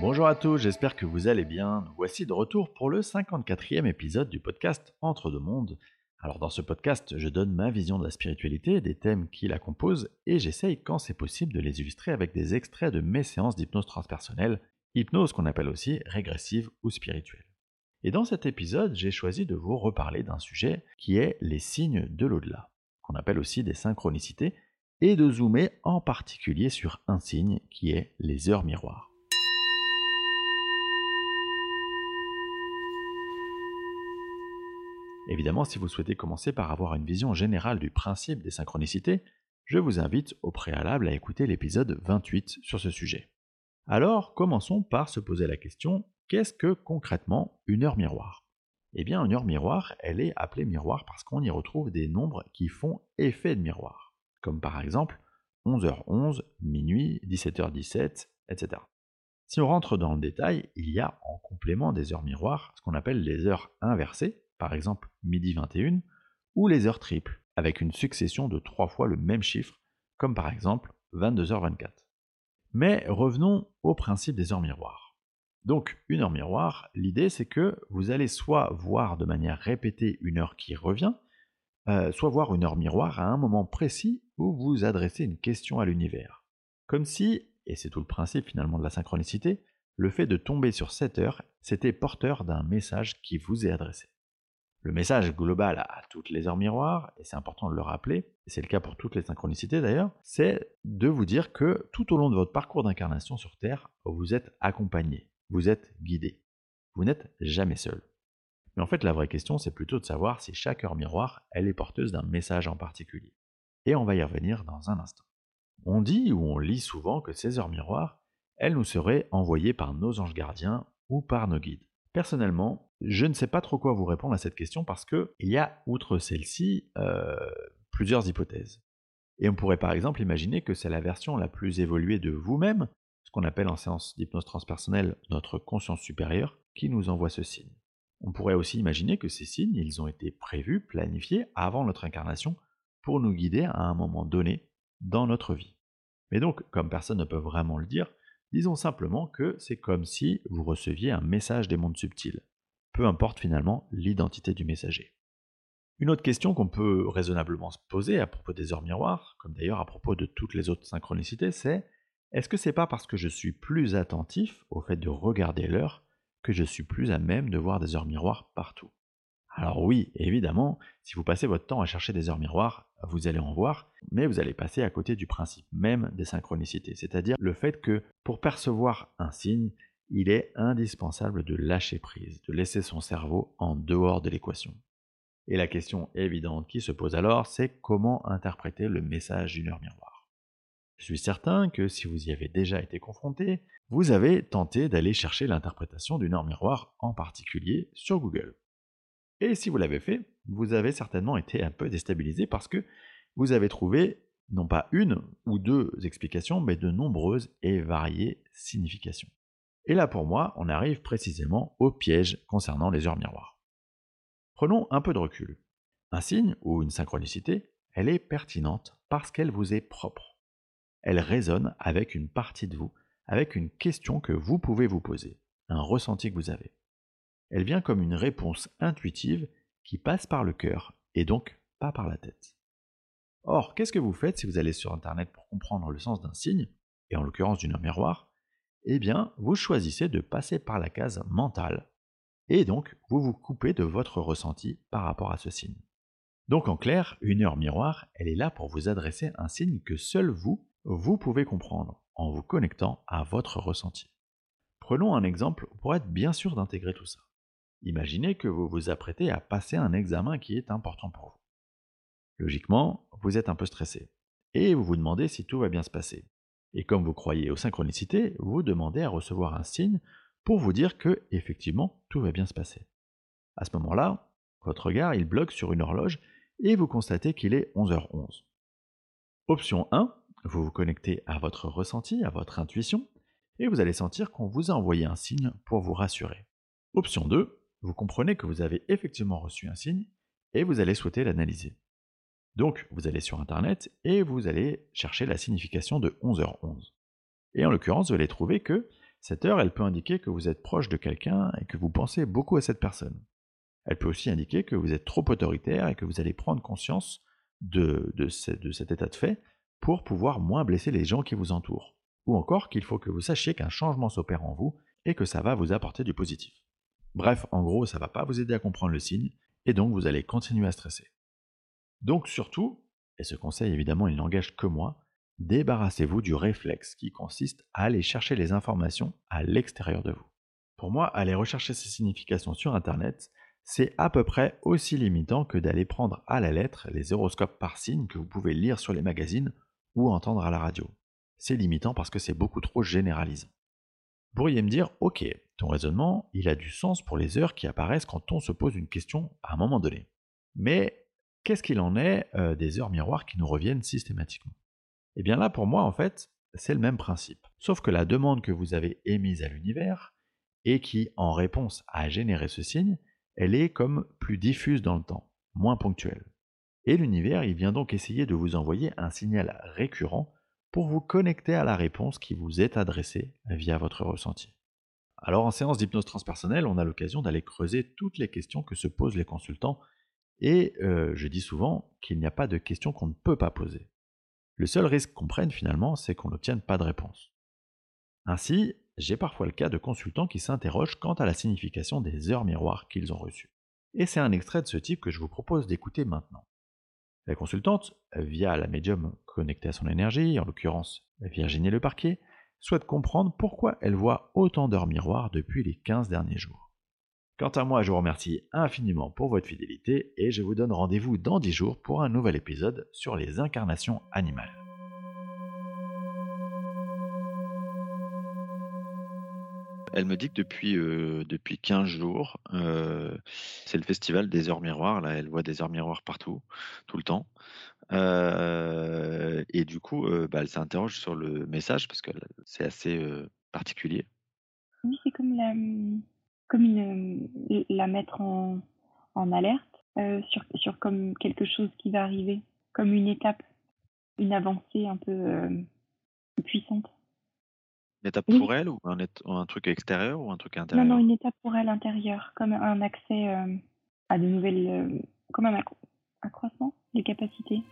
Bonjour à tous, j'espère que vous allez bien. Nous voici de retour pour le 54e épisode du podcast Entre deux mondes. Alors dans ce podcast, je donne ma vision de la spiritualité, des thèmes qui la composent, et j'essaye quand c'est possible de les illustrer avec des extraits de mes séances d'hypnose transpersonnelle, hypnose qu'on appelle aussi régressive ou spirituelle. Et dans cet épisode, j'ai choisi de vous reparler d'un sujet qui est les signes de l'au-delà, qu'on appelle aussi des synchronicités, et de zoomer en particulier sur un signe qui est les heures miroirs. Évidemment, si vous souhaitez commencer par avoir une vision générale du principe des synchronicités, je vous invite au préalable à écouter l'épisode 28 sur ce sujet. Alors, commençons par se poser la question Qu'est-ce que concrètement une heure miroir? Eh bien, une heure miroir, elle est appelée miroir parce qu'on y retrouve des nombres qui font effet de miroir, comme par exemple 11h11, minuit, 17h17, etc. Si on rentre dans le détail, il y a en complément des heures miroirs ce qu'on appelle les heures inversées, par exemple midi 21, ou les heures triples, avec une succession de trois fois le même chiffre, comme par exemple 22h24. Mais revenons au principe des heures miroirs. Donc, une heure miroir, l'idée c'est que vous allez soit voir de manière répétée une heure qui revient, euh, soit voir une heure miroir à un moment précis où vous adressez une question à l'univers. Comme si, et c'est tout le principe finalement de la synchronicité, le fait de tomber sur cette heure, c'était porteur d'un message qui vous est adressé. Le message global à toutes les heures miroirs, et c'est important de le rappeler, et c'est le cas pour toutes les synchronicités d'ailleurs, c'est de vous dire que tout au long de votre parcours d'incarnation sur Terre, vous êtes accompagné, vous êtes guidé. Vous n'êtes jamais seul. Mais en fait, la vraie question, c'est plutôt de savoir si chaque heure miroir, elle est porteuse d'un message en particulier. Et on va y revenir dans un instant. On dit ou on lit souvent que ces heures miroirs, elles nous seraient envoyées par nos anges gardiens ou par nos guides. Personnellement, je ne sais pas trop quoi vous répondre à cette question parce qu'il y a, outre celle-ci, euh, plusieurs hypothèses. Et on pourrait par exemple imaginer que c'est la version la plus évoluée de vous-même ce qu'on appelle en séance d'hypnose transpersonnelle notre conscience supérieure, qui nous envoie ce signe. On pourrait aussi imaginer que ces signes, ils ont été prévus, planifiés avant notre incarnation pour nous guider à un moment donné dans notre vie. Mais donc, comme personne ne peut vraiment le dire, disons simplement que c'est comme si vous receviez un message des mondes subtils, peu importe finalement l'identité du messager. Une autre question qu'on peut raisonnablement se poser à propos des heures miroirs, comme d'ailleurs à propos de toutes les autres synchronicités, c'est est-ce que c'est pas parce que je suis plus attentif au fait de regarder l'heure que je suis plus à même de voir des heures miroirs partout? Alors oui, évidemment, si vous passez votre temps à chercher des heures miroirs, vous allez en voir, mais vous allez passer à côté du principe même des synchronicités, c'est-à-dire le fait que pour percevoir un signe, il est indispensable de lâcher prise, de laisser son cerveau en dehors de l'équation. Et la question évidente qui se pose alors, c'est comment interpréter le message d'une heure miroir. Je suis certain que si vous y avez déjà été confronté, vous avez tenté d'aller chercher l'interprétation d'une heure miroir en particulier sur Google. Et si vous l'avez fait, vous avez certainement été un peu déstabilisé parce que vous avez trouvé non pas une ou deux explications, mais de nombreuses et variées significations. Et là pour moi, on arrive précisément au piège concernant les heures miroirs. Prenons un peu de recul. Un signe ou une synchronicité, elle est pertinente parce qu'elle vous est propre elle résonne avec une partie de vous, avec une question que vous pouvez vous poser, un ressenti que vous avez. Elle vient comme une réponse intuitive qui passe par le cœur et donc pas par la tête. Or, qu'est-ce que vous faites si vous allez sur Internet pour comprendre le sens d'un signe, et en l'occurrence d'une miroir? Eh bien, vous choisissez de passer par la case mentale, et donc vous vous coupez de votre ressenti par rapport à ce signe. Donc en clair, une heure miroir, elle est là pour vous adresser un signe que seul vous, vous pouvez comprendre en vous connectant à votre ressenti. Prenons un exemple pour être bien sûr d'intégrer tout ça. Imaginez que vous vous apprêtez à passer un examen qui est important pour vous. Logiquement, vous êtes un peu stressé, et vous vous demandez si tout va bien se passer. Et comme vous croyez aux synchronicités, vous demandez à recevoir un signe pour vous dire que, effectivement, tout va bien se passer. À ce moment-là, votre regard, il bloque sur une horloge et vous constatez qu'il est 11h11. Option 1, vous vous connectez à votre ressenti, à votre intuition, et vous allez sentir qu'on vous a envoyé un signe pour vous rassurer. Option 2, vous comprenez que vous avez effectivement reçu un signe et vous allez souhaiter l'analyser. Donc, vous allez sur Internet et vous allez chercher la signification de 11h11. Et en l'occurrence, vous allez trouver que Cette heure, elle peut indiquer que vous êtes proche de quelqu'un et que vous pensez beaucoup à cette personne. Elle peut aussi indiquer que vous êtes trop autoritaire et que vous allez prendre conscience de, de cet état de fait pour pouvoir moins blesser les gens qui vous entourent. Ou encore qu'il faut que vous sachiez qu'un changement s'opère en vous et que ça va vous apporter du positif. Bref, en gros, ça ne va pas vous aider à comprendre le signe, et donc vous allez continuer à stresser. Donc surtout, et ce conseil évidemment il n'engage que moi, débarrassez-vous du réflexe qui consiste à aller chercher les informations à l'extérieur de vous. Pour moi, aller rechercher ces significations sur Internet, c'est à peu près aussi limitant que d'aller prendre à la lettre les horoscopes par signe que vous pouvez lire sur les magazines ou entendre à la radio. C'est limitant parce que c'est beaucoup trop généralisant. Vous pourriez me dire, ok, ton raisonnement, il a du sens pour les heures qui apparaissent quand on se pose une question à un moment donné. Mais qu'est-ce qu'il en est euh, des heures miroirs qui nous reviennent systématiquement? Eh bien là, pour moi, en fait, c'est le même principe. Sauf que la demande que vous avez émise à l'univers, et qui, en réponse, a généré ce signe, elle est comme plus diffuse dans le temps, moins ponctuelle. Et l'univers, il vient donc essayer de vous envoyer un signal récurrent pour vous connecter à la réponse qui vous est adressée via votre ressenti. Alors en séance d'hypnose transpersonnelle, on a l'occasion d'aller creuser toutes les questions que se posent les consultants, et euh, je dis souvent qu'il n'y a pas de questions qu'on ne peut pas poser. Le seul risque qu'on prenne finalement, c'est qu'on n'obtienne pas de réponse. Ainsi, j'ai parfois le cas de consultants qui s'interrogent quant à la signification des heures miroirs qu'ils ont reçues. Et c'est un extrait de ce type que je vous propose d'écouter maintenant. La consultante, via la médium connectée à son énergie, en l'occurrence Virginie Le Parquet, souhaite comprendre pourquoi elle voit autant d'heures miroirs depuis les 15 derniers jours. Quant à moi, je vous remercie infiniment pour votre fidélité et je vous donne rendez-vous dans 10 jours pour un nouvel épisode sur les incarnations animales. Elle me dit que depuis, euh, depuis 15 jours, euh, c'est le festival des heures miroirs. Là, elle voit des heures miroirs partout, tout le temps. Euh, et du coup, bah, elle s'interroge sur le message parce que c'est assez particulier. Oui, c'est comme la, comme une, la mettre en, en alerte sur, sur comme quelque chose qui va arriver, comme une étape, une avancée un peu puissante. Une étape pour elle ou un, truc extérieur ou un truc intérieur Non, non, une étape pour elle intérieure, comme un accès euh, à de nouvelles. Euh, comme un accroissement des capacités.